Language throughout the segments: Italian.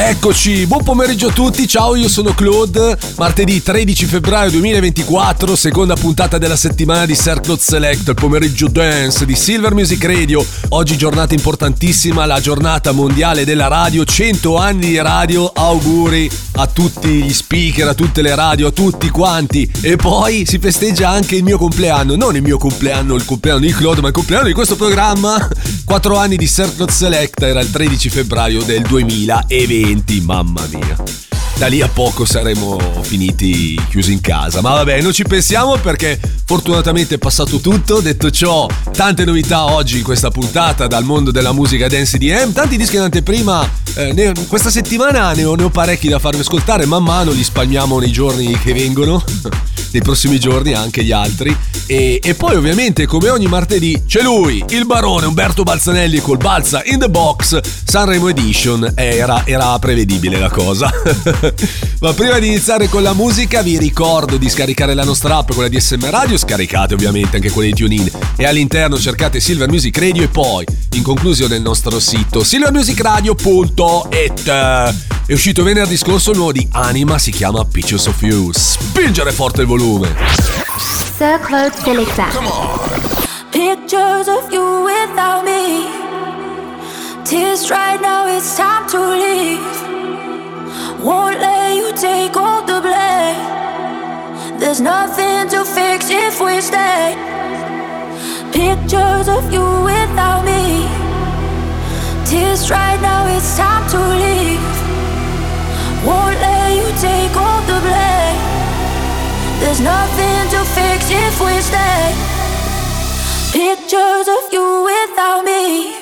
Eccoci, buon pomeriggio a tutti, ciao io sono Claude, martedì 13 febbraio 2024, seconda puntata della settimana di Sir Select, il pomeriggio dance di Silver Music Radio, oggi giornata importantissima, la giornata mondiale della radio, 100 anni di radio, auguri a tutti gli speaker, a tutte le radio, a tutti quanti. E poi si festeggia anche il mio compleanno, non il mio compleanno, il compleanno di Claude, ma il compleanno di questo programma, 4 anni di Sir Select, era il 13 febbraio del 2020 mamma mia. Da lì a poco saremo finiti chiusi in casa. Ma vabbè, non ci pensiamo perché fortunatamente è passato tutto. Detto ciò, tante novità oggi in questa puntata dal mondo della musica dance DM. Tanti dischi in anteprima. Eh, ne- questa settimana ne ho, ne ho parecchi da farvi ascoltare. Man mano li spalmiamo nei giorni che vengono. nei prossimi giorni anche gli altri. E, e poi ovviamente come ogni martedì c'è lui, il barone Umberto Balzanelli col Balza in the Box Sanremo Edition. Eh, era, era prevedibile la cosa. Ma prima di iniziare con la musica vi ricordo di scaricare la nostra app, quella di SM Radio, scaricate ovviamente anche quella di TuneIn e all'interno cercate Silver Music Radio e poi in conclusione il nostro sito silvermusicradio.it. È uscito venerdì scorso il nuovo di Anima, si chiama Pictures of You. Spingere forte il volume. Sir Claude Selecta. Pictures of you without me. Tears right now, it's time to leave. Won't let you take all the blame. There's nothing to fix if we stay. Pictures of you without me. Tears right now, it's time to leave. Won't let you take all the blame. There's nothing to fix if we stay. Pictures of you without me.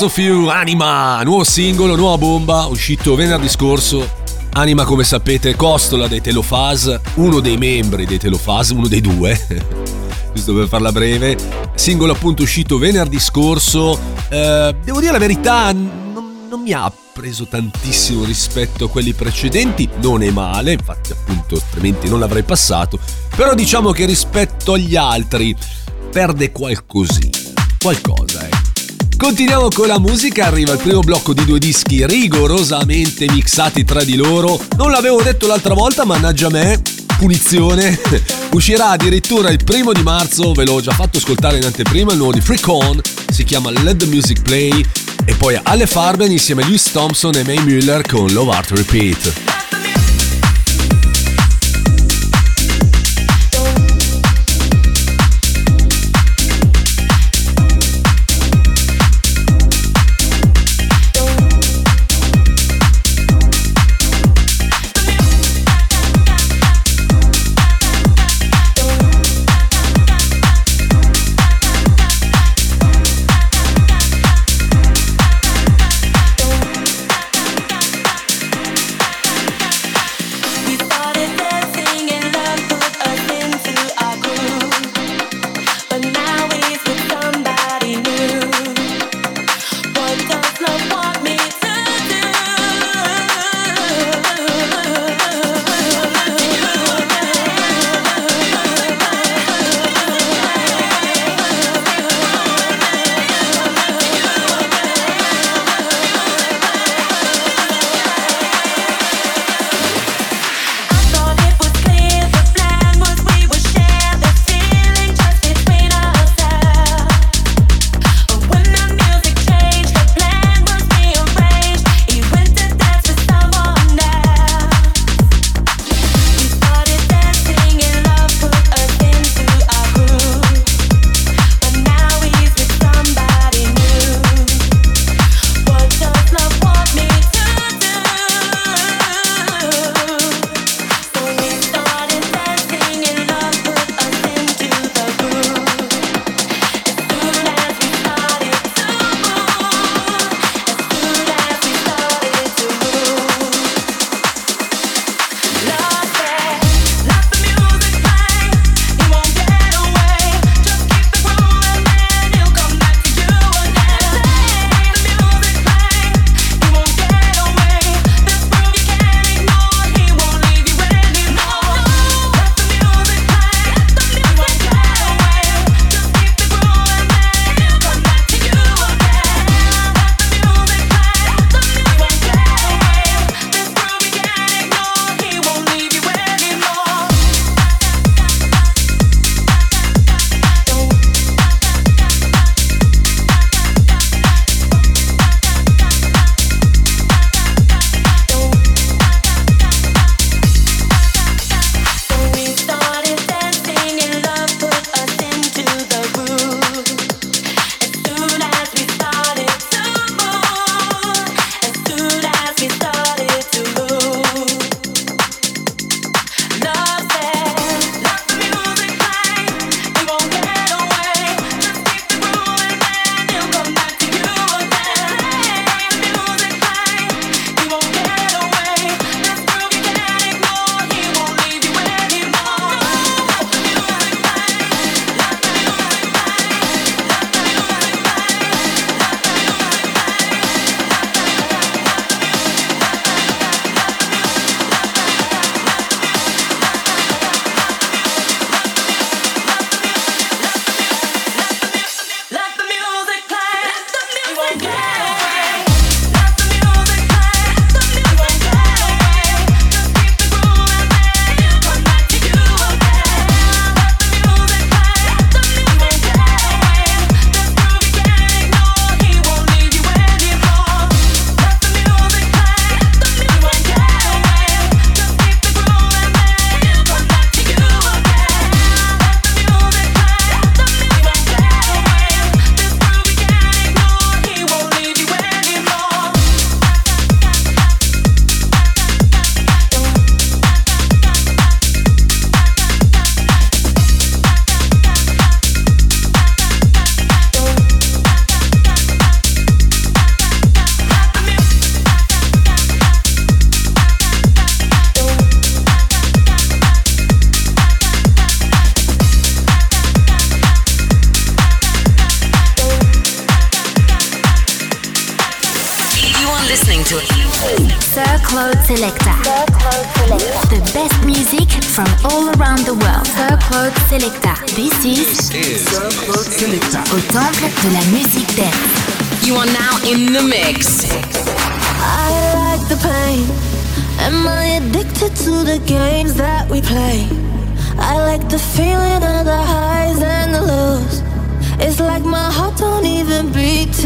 Pictures of You, Anima, nuovo singolo, nuova bomba, uscito venerdì scorso. Anima, come sapete, costola dei Telofaz, uno dei membri dei Telofaz, uno dei due. giusto per farla breve. Singolo appunto uscito venerdì scorso. Eh, devo dire la verità, non, non mi ha preso tantissimo rispetto a quelli precedenti, non è male, infatti appunto altrimenti non l'avrei passato, però diciamo che rispetto agli altri perde qualcosina, qualcosa. Continuiamo con la musica, arriva il primo blocco di due dischi rigorosamente mixati tra di loro. Non l'avevo detto l'altra volta, mannaggia me, punizione. Uscirà addirittura il primo di marzo, ve l'ho già fatto ascoltare in anteprima, il nuovo di Freak On, si chiama Let the Music Play. E poi alle Farben insieme a Lewis Thompson e May Mueller con Love Art Repeat.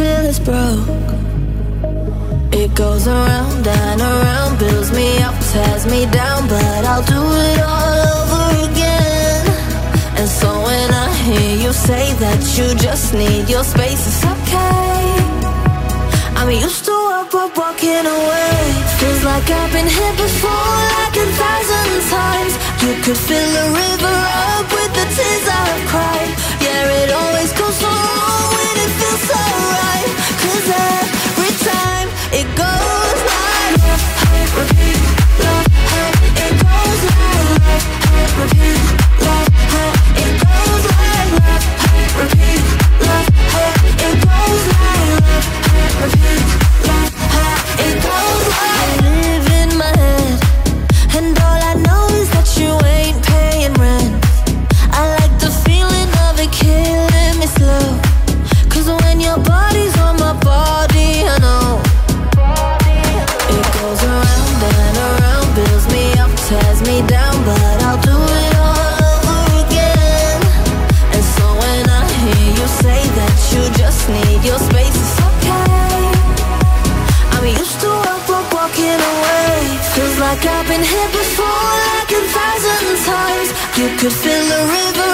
Till it's broke. It goes around and around, builds me up, tears me down, but I'll do it all over again. And so when I hear you say that you just need your space, it's okay. I'm used to walk, walk, walking away. Feels like I've been here before, like a thousand times. You could fill a river up with the tears I've cried. Yeah, it always goes so wrong when it feels so right. Cause every been here before, like a thousand times. You could fill a river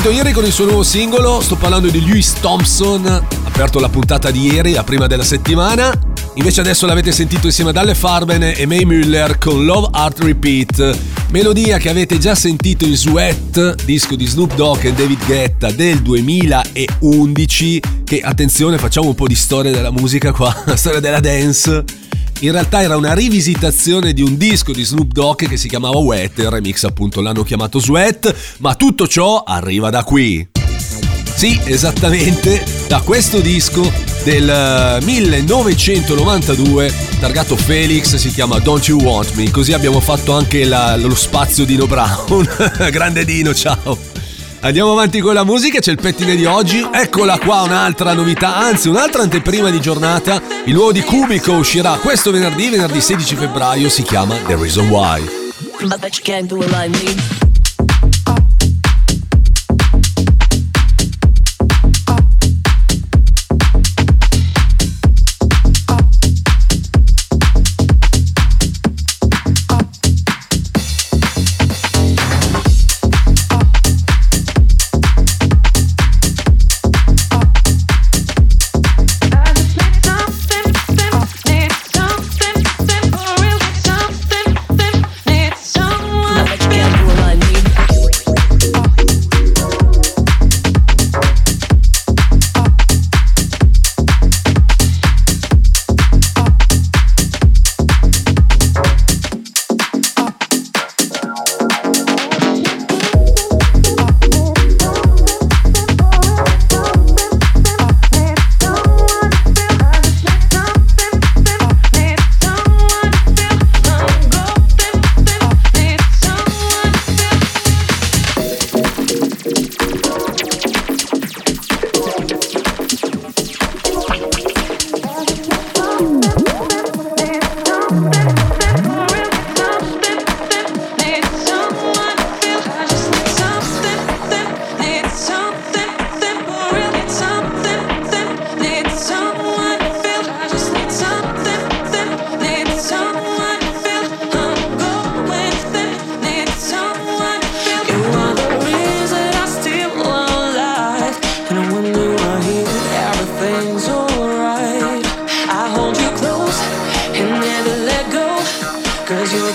Sentito ieri con il suo nuovo singolo? Sto parlando di Lewis Thompson, ha aperto la puntata di ieri, la prima della settimana. Invece adesso l'avete sentito insieme ad Alle Farben e May Müller con Love Art Repeat, melodia che avete già sentito in Sweat, disco di Snoop Dogg e David Guetta del 2011, che attenzione facciamo un po' di storia della musica qua, storia della dance. In realtà era una rivisitazione di un disco di Snoop Dogg che si chiamava Wet, il remix appunto l'hanno chiamato Sweat, ma tutto ciò arriva da qui. Sì, esattamente, da questo disco del eh, 1992, targato Felix, si chiama Don't You Want Me, così abbiamo fatto anche la- lo spazio Dino Brown. Grande Dino, ciao. Andiamo avanti con la musica, c'è il pettine di oggi. Eccola qua un'altra novità, anzi un'altra anteprima di giornata. Il nuovo di Cubico uscirà questo venerdì, venerdì 16 febbraio, si chiama The Reason Why.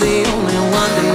The only one that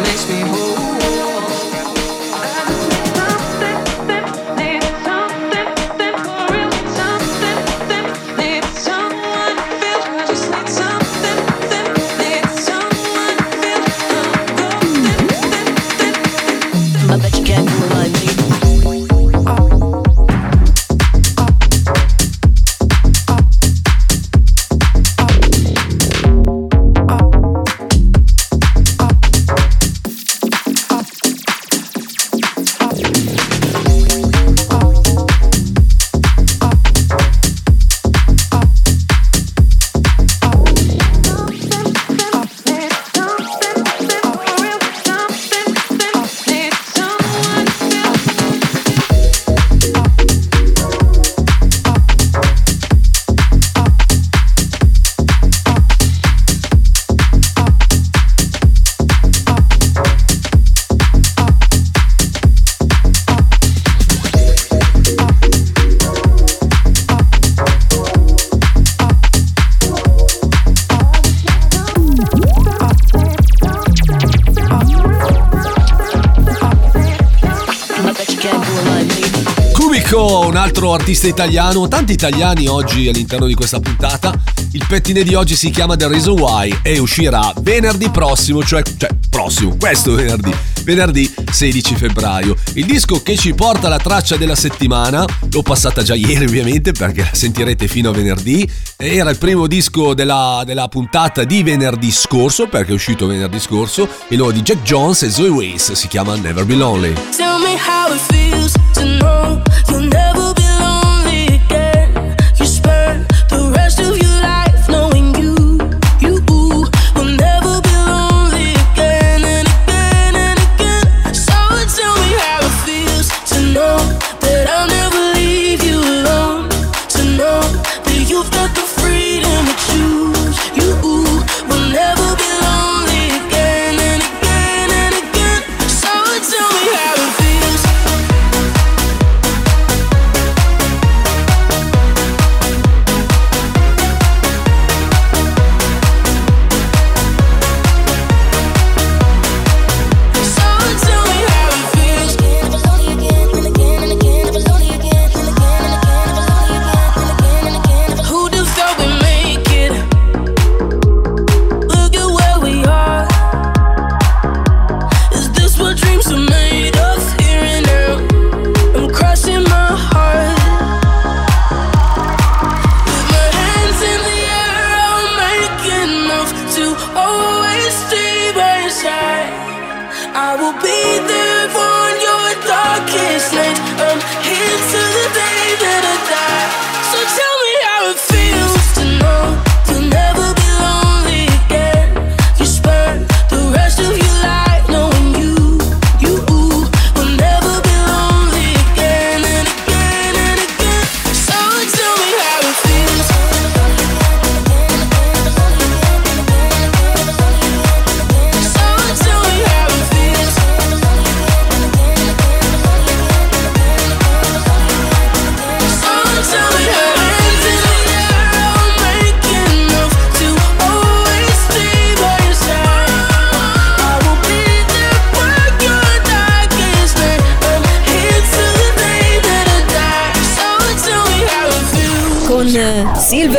altro artista italiano, tanti italiani oggi all'interno di questa puntata. Il pettine di oggi si chiama The Reason Why e uscirà venerdì prossimo, cioè, cioè prossimo, questo venerdì, venerdì 16 febbraio. Il disco che ci porta la traccia della settimana, l'ho passata già ieri ovviamente perché la sentirete fino a venerdì, era il primo disco della, della puntata di venerdì scorso perché è uscito venerdì scorso, il nuovo di Jack Jones e Zoe Wace, si chiama Never Be Lonely. Tell me how it feels to know you'll never be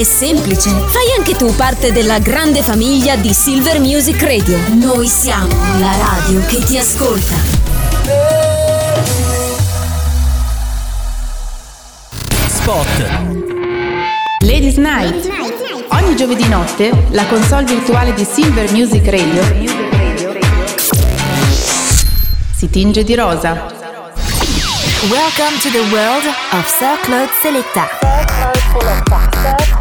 È semplice, fai anche tu parte della grande famiglia di Silver Music Radio. Noi siamo la radio che ti ascolta. Spot. Ladies Night. Ogni giovedì notte la console virtuale di Silver Music Radio si tinge di rosa. Welcome to the world of Sir Claude Selecta.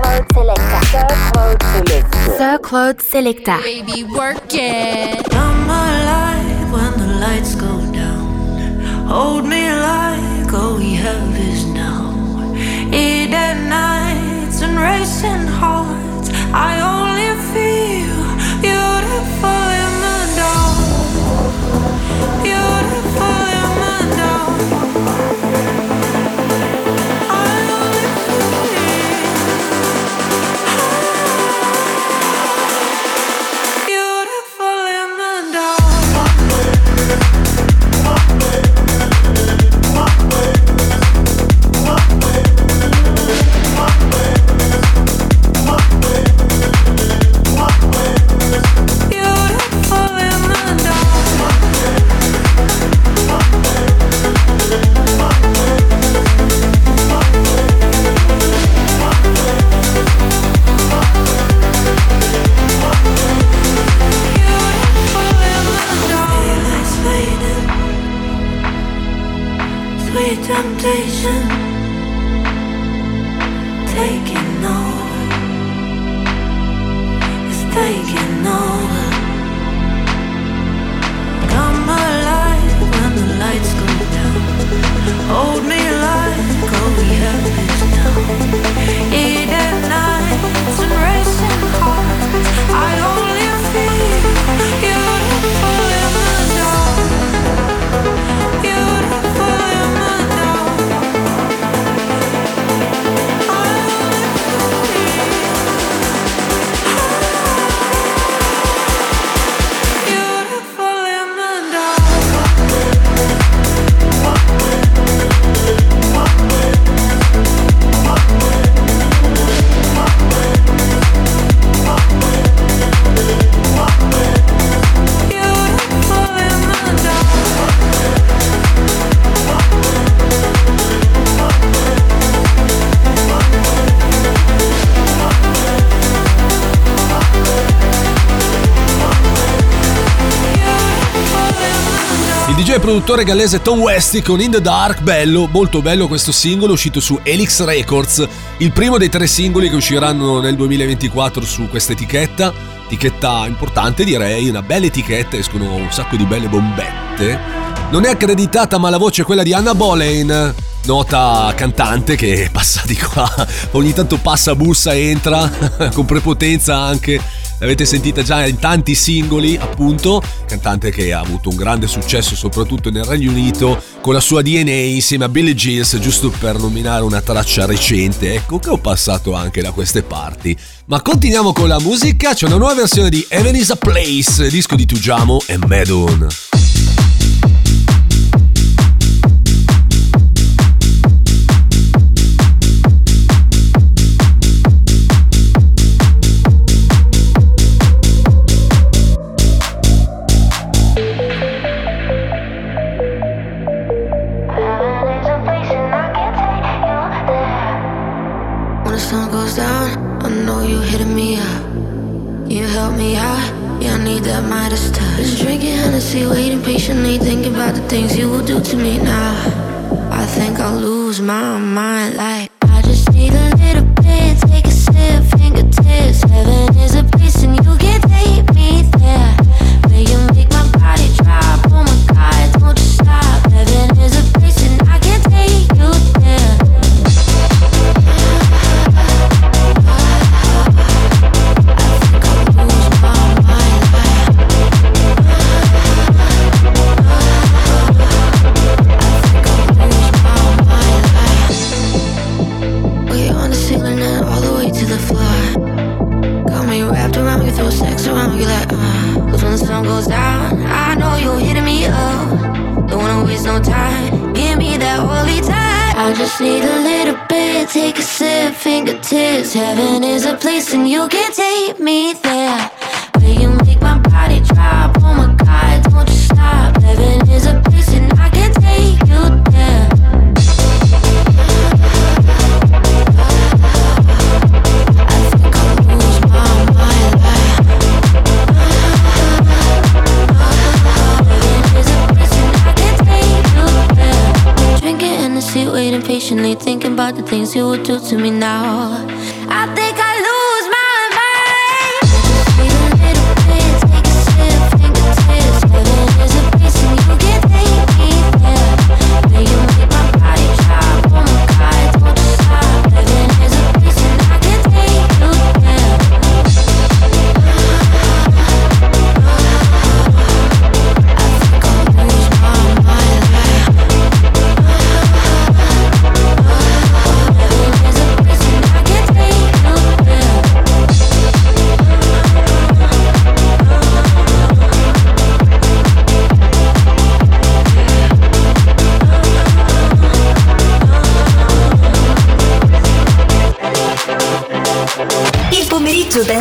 Claude Selecta. Sir Claude Selecta. Sir Claude Selecta. Baby, work it. Come alive when the lights go down. Hold me like all we have is now. Eat at nights and racing hearts. E produttore gallese Tom Westy con In the Dark, bello, molto bello questo singolo uscito su Elix Records, il primo dei tre singoli che usciranno nel 2024 su questa etichetta, etichetta importante direi, una bella etichetta, escono un sacco di belle bombette. Non è accreditata ma la voce è quella di Anna Boleyn, nota cantante che passa di qua, ogni tanto passa, bussa, entra, con prepotenza anche. L'avete sentita già in tanti singoli, appunto, cantante che ha avuto un grande successo soprattutto nel Regno Unito con la sua DNA insieme a Billie Jeans, giusto per nominare una traccia recente, ecco che ho passato anche da queste parti. Ma continuiamo con la musica, c'è una nuova versione di Heaven is a Place, disco di Tujamo e Madon. Hennessy, waiting patiently, thinking about the things you will do to me now. I think I'll lose my mind, like I just need a little bit, take a sip, fingertips. Heaven is a place, and you me there.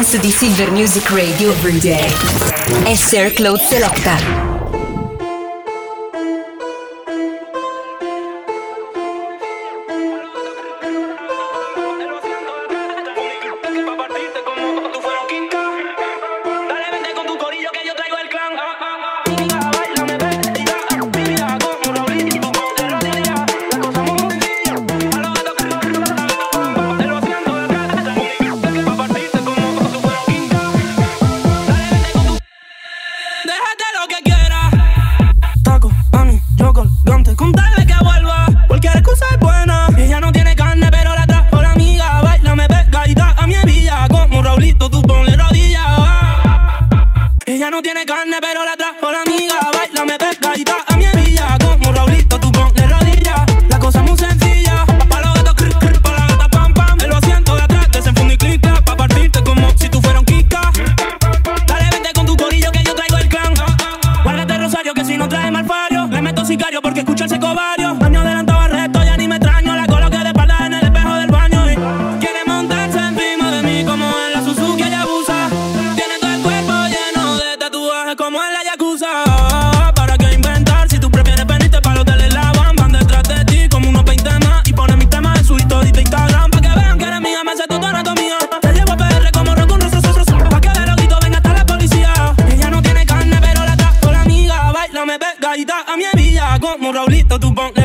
dance di Silver Music Radio every day. È Sir Claude Selecta. do banco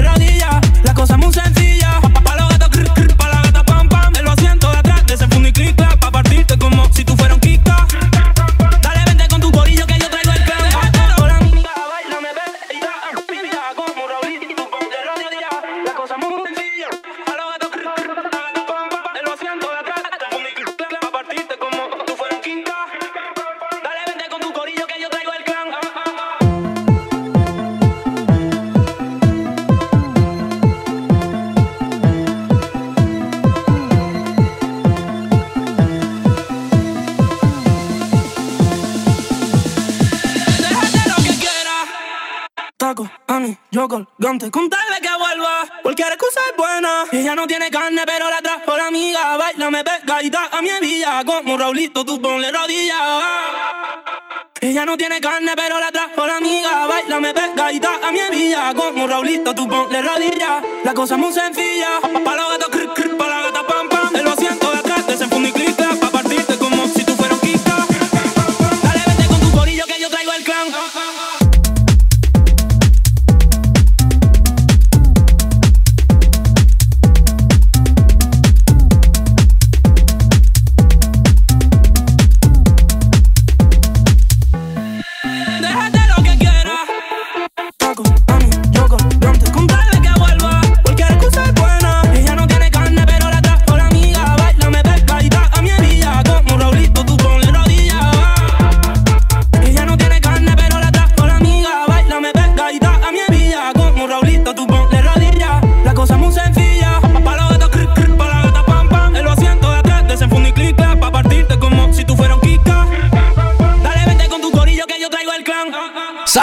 dedito, tú ponle rodilla. La cosa es muy sencilla.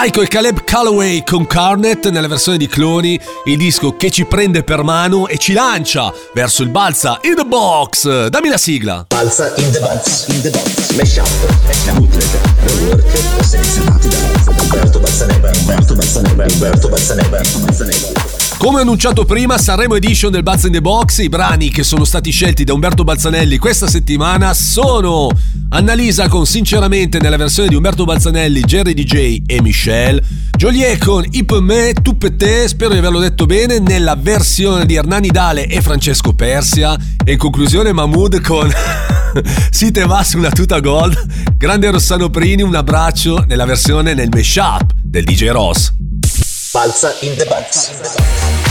Psycho e Caleb Calloway con Carnet nella versione di Cloni, il disco che ci prende per mano e ci lancia verso il balsa in the box. Dammi la sigla. Balsa in the box, in the box. Mesh up, mesh up. Bootleg, rework, selezionati da Alberto Balsaneva, Alberto Balsaneva, Alberto Balsaneva, Alberto Balsaneva. Come annunciato prima, Sanremo Edition del Buzz in the Box, i brani che sono stati scelti da Umberto Balzanelli questa settimana sono Annalisa con Sinceramente nella versione di Umberto Balzanelli, Jerry DJ e Michelle, Joliet con Ip Me, Tuppete, spero di averlo detto bene, nella versione di Hernani Dale e Francesco Persia, e in conclusione Mahmood con... Site Vas una tuta gold. Grande Rossano Prini, un abbraccio nella versione nel mashup del DJ Ross. Balsa in the Balsa.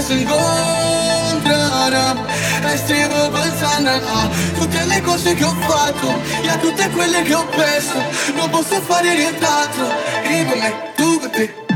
se incontrerà E stiamo pensando a tutte le cose che ho fatto E a tutte quelle che ho perso. Non posso fare nient'altro. E come tu e te.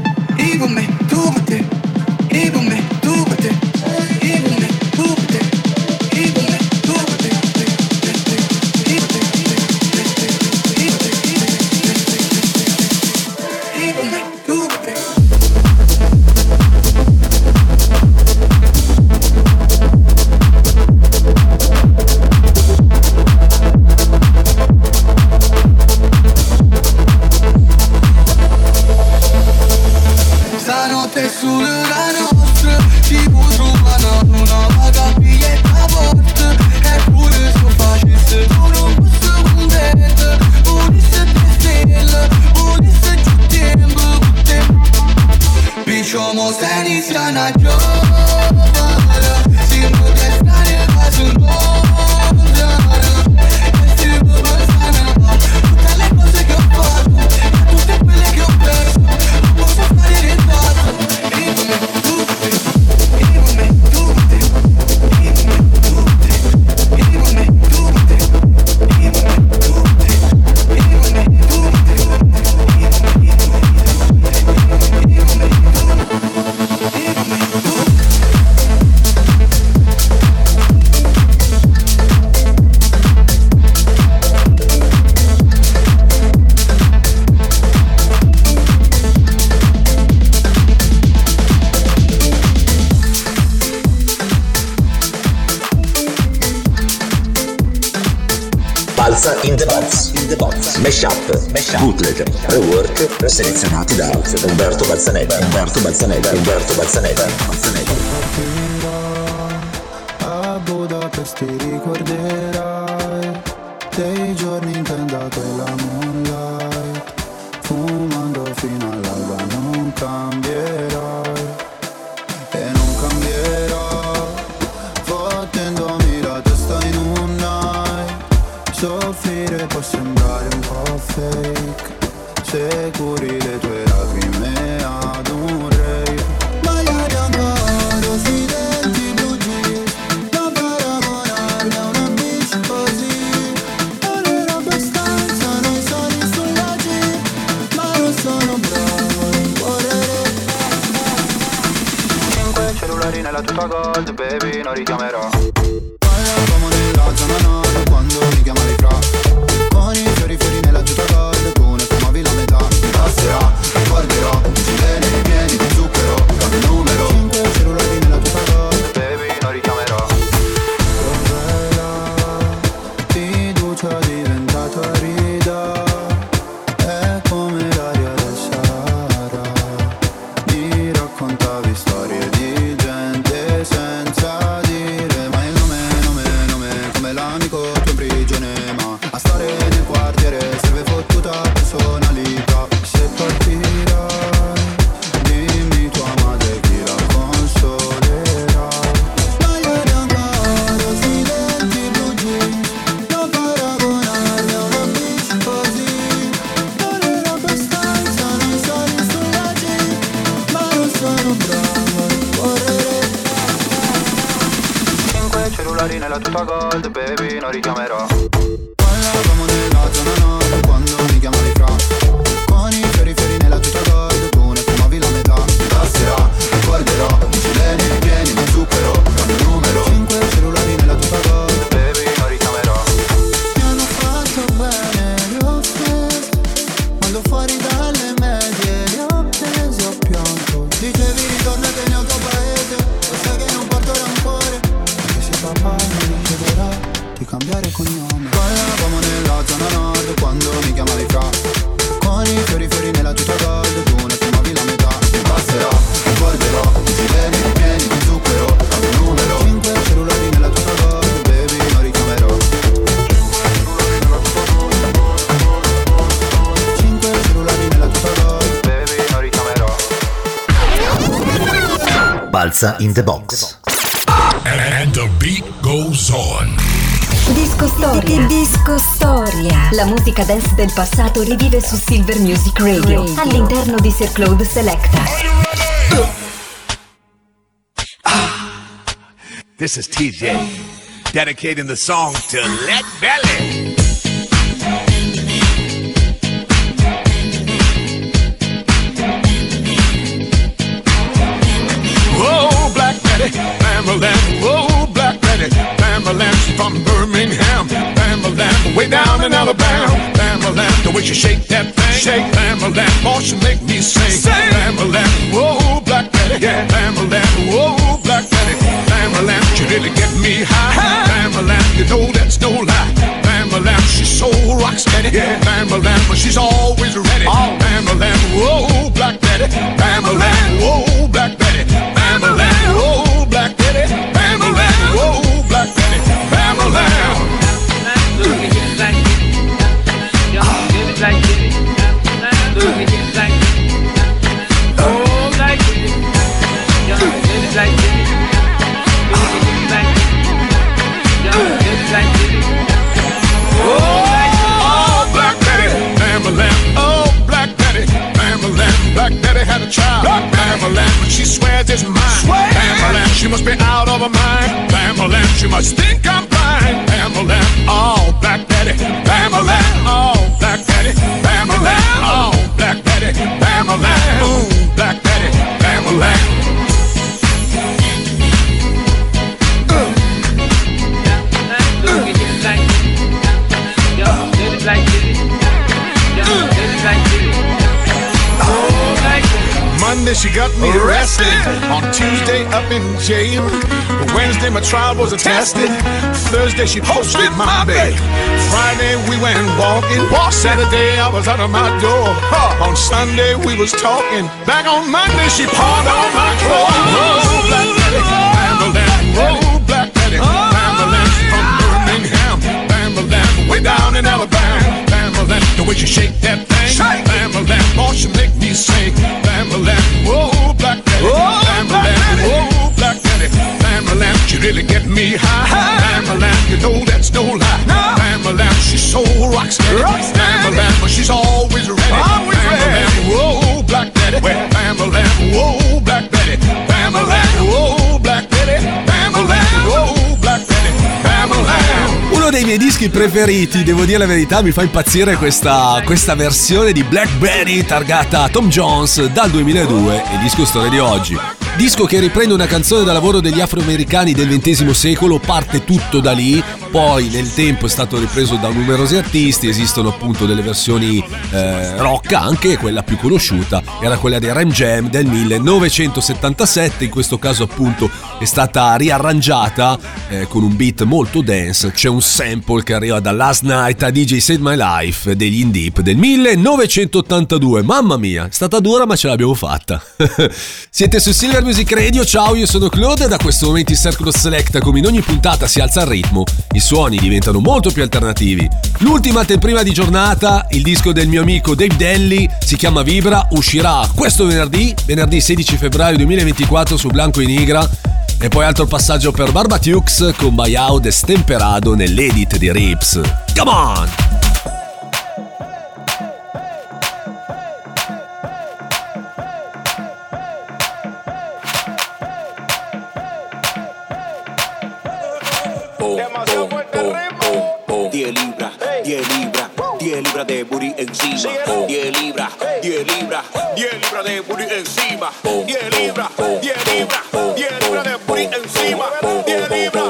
Salsa in the Box, in the box. Mashup, Mashup, Bootleg, Rework, preselezionati da Umberto Balzanetti, Umberto Balzanetti, Umberto Balzanetti, Balzanetti. A Budapest ti ricorderai Balza in the box. And the beat goes on. Disco Storia. Disco Storia. La musica dance del passato rivive su Silver Music Radio all'interno di Sir Claude Selecta. This is TJ, dedicating the song to Let Belly. Alabama, Bama the way she shake that thing, shake. Bama Lamb, boy she make me sing, sing. Bama Lamb, whoa black Betty, yeah. Bama Lamb, whoa black Betty, Bama Lamb, she really get me high, Bama Lamb, you know that's no lie, Bama Lamb, she's so rock steady, yeah. Bama but she's always ready, oh. Bama whoa black Betty, Bama Lamb, whoa black. she swears it's mine. Swear. Bambolam, she must be out of her mind. Pamela, she must think I'm blind. Pamela, all black Betty. Pamela, all black Betty. Pamela, all black, Betty. Pamela, Bambolam, black Betty. Pamela. Monday she got me arrested. On Tuesday up in jail. Wednesday my trial was attested. Thursday she posted my bail. Friday we went walking. Saturday I was out of my door. On Sunday we was talking. Back on Monday she pawned all my clothes. Miei dischi preferiti, devo dire la verità, mi fa impazzire questa, questa versione di Blackberry targata Tom Jones dal 2002, il disco storia di oggi. Disco che riprende una canzone da lavoro degli afroamericani del XX secolo, parte tutto da lì, poi nel tempo è stato ripreso da numerosi artisti, esistono appunto delle versioni eh, rock, anche quella più conosciuta era quella dei Ram Jam del 1977, in questo caso appunto è stata riarrangiata eh, con un beat molto dance, c'è un sample che arriva da Last Night a DJ Save My Life degli In Deep del 1982, mamma mia, è stata dura ma ce l'abbiamo fatta. Siete su Silver Music Radio, ciao io sono Claude e da questo momento in Circle Select come in ogni puntata si alza il ritmo, i suoni diventano molto più alternativi. L'ultima anteprima di giornata, il disco del mio amico Dave Delli, si chiama Vibra, uscirà questo venerdì, venerdì 16 febbraio 2024 su Blanco e Nigra. E poi altro passaggio per Barbatux con Bayao Destemperado nell'edit di Rips. Come on! Demasiado fuerte el ritmo. 10 libras, 10 libras, 10 libras de booty encima. 10 libras, 10 libras, 10 libras de booty encima. 10 libras, 10 libras, 10 libras de booty encima. 10 libras,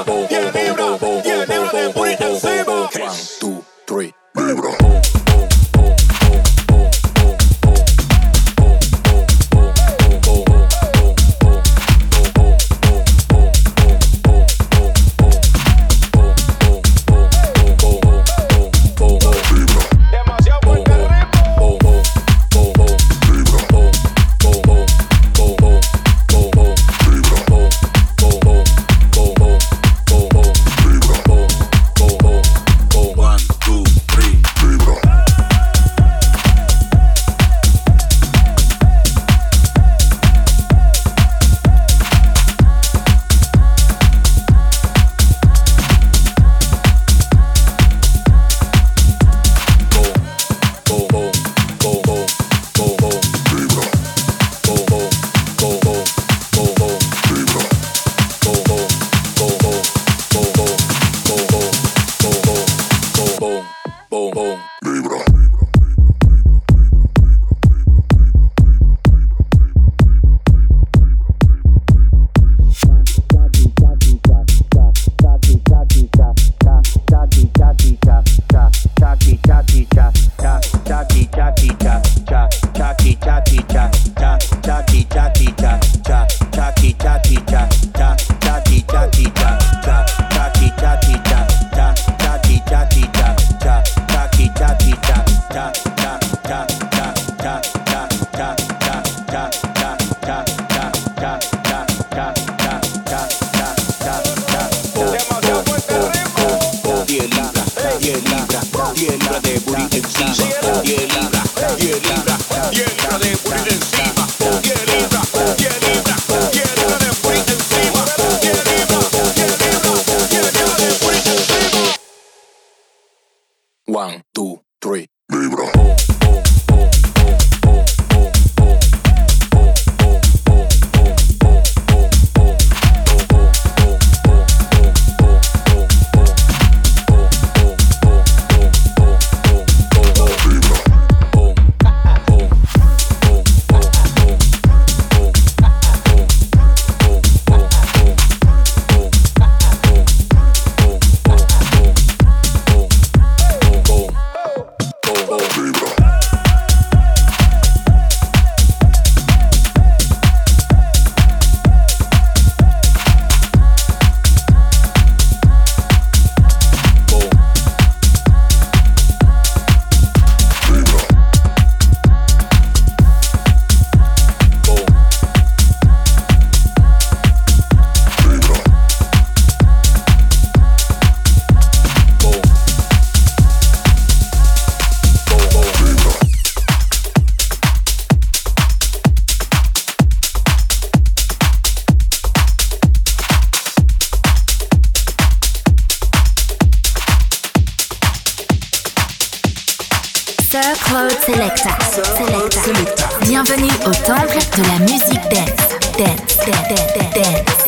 Sir Claude Selecta. Selecta. Bienvenue au temple de la musique dance. Dance, dance, dance.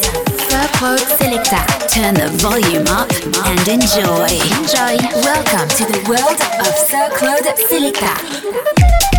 Sir Claude Selecta. Turn the volume up and enjoy. Enjoy. Welcome to the world of Sir Claude Selecta.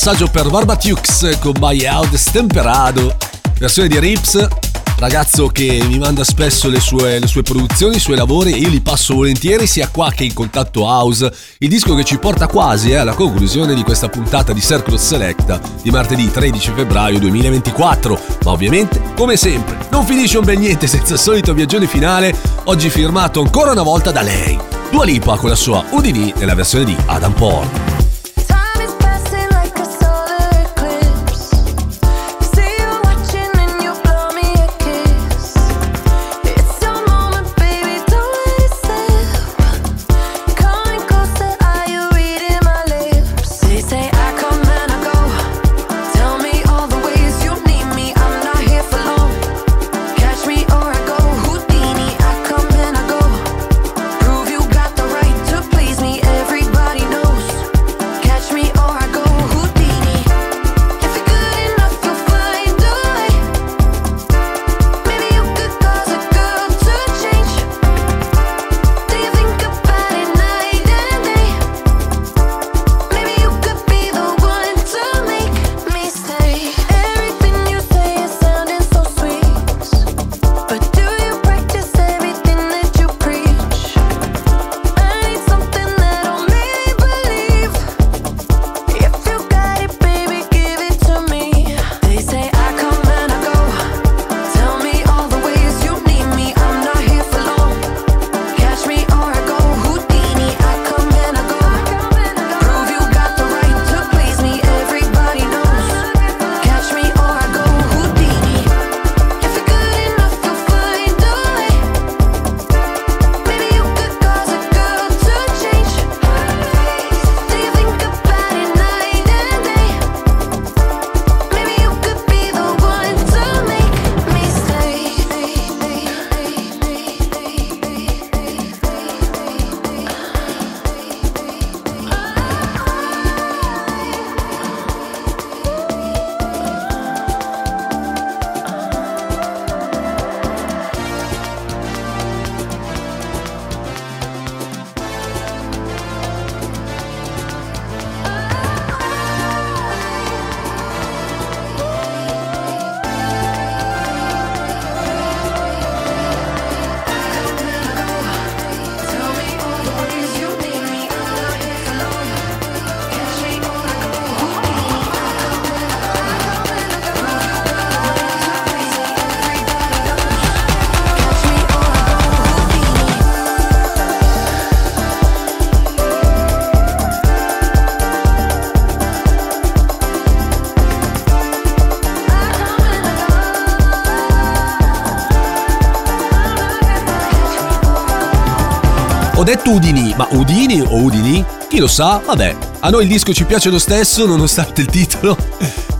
Passaggio per Barbatux con Buyout Stemperado, versione di Rips, ragazzo che mi manda spesso le sue, le sue produzioni, i suoi lavori e io li passo volentieri sia qua che in contatto house, il disco che ci porta quasi eh, alla conclusione di questa puntata di Circle Selecta di martedì 13 febbraio 2024, ma ovviamente come sempre non finisce un bel niente senza il solito viaggione finale, oggi firmato ancora una volta da lei, Dua Lipa con la sua Udini nella versione di Adam Port. Udini, ma Udini o Udini? Chi lo sa? Vabbè, a noi il disco ci piace lo stesso nonostante il titolo.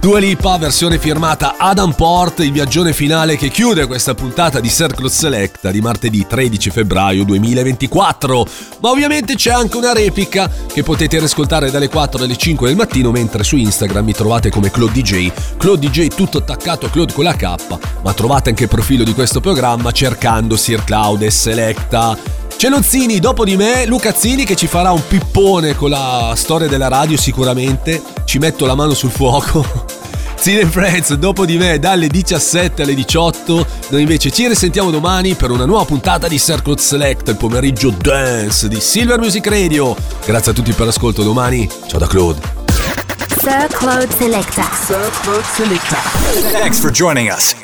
Dua Lipa, versione firmata Adam Port, il viaggione finale che chiude questa puntata di Circle Selecta di martedì 13 febbraio 2024. Ma ovviamente c'è anche una replica che potete riscoltare dalle 4 alle 5 del mattino, mentre su Instagram mi trovate come Claude DJ. Claude DJ tutto attaccato a Claude con la K, ma trovate anche il profilo di questo programma cercando Sir Cloud e Selecta. C'è lo Zini dopo di me, Luca Zini che ci farà un pippone con la storia della radio sicuramente, ci metto la mano sul fuoco. And Friends dopo di me dalle 17 alle 18, noi invece ci risentiamo domani per una nuova puntata di Circle Select, il pomeriggio dance di Silver Music Radio. Grazie a tutti per l'ascolto domani, ciao da Claude. Sir Claude Selecta. Thanks for joining us.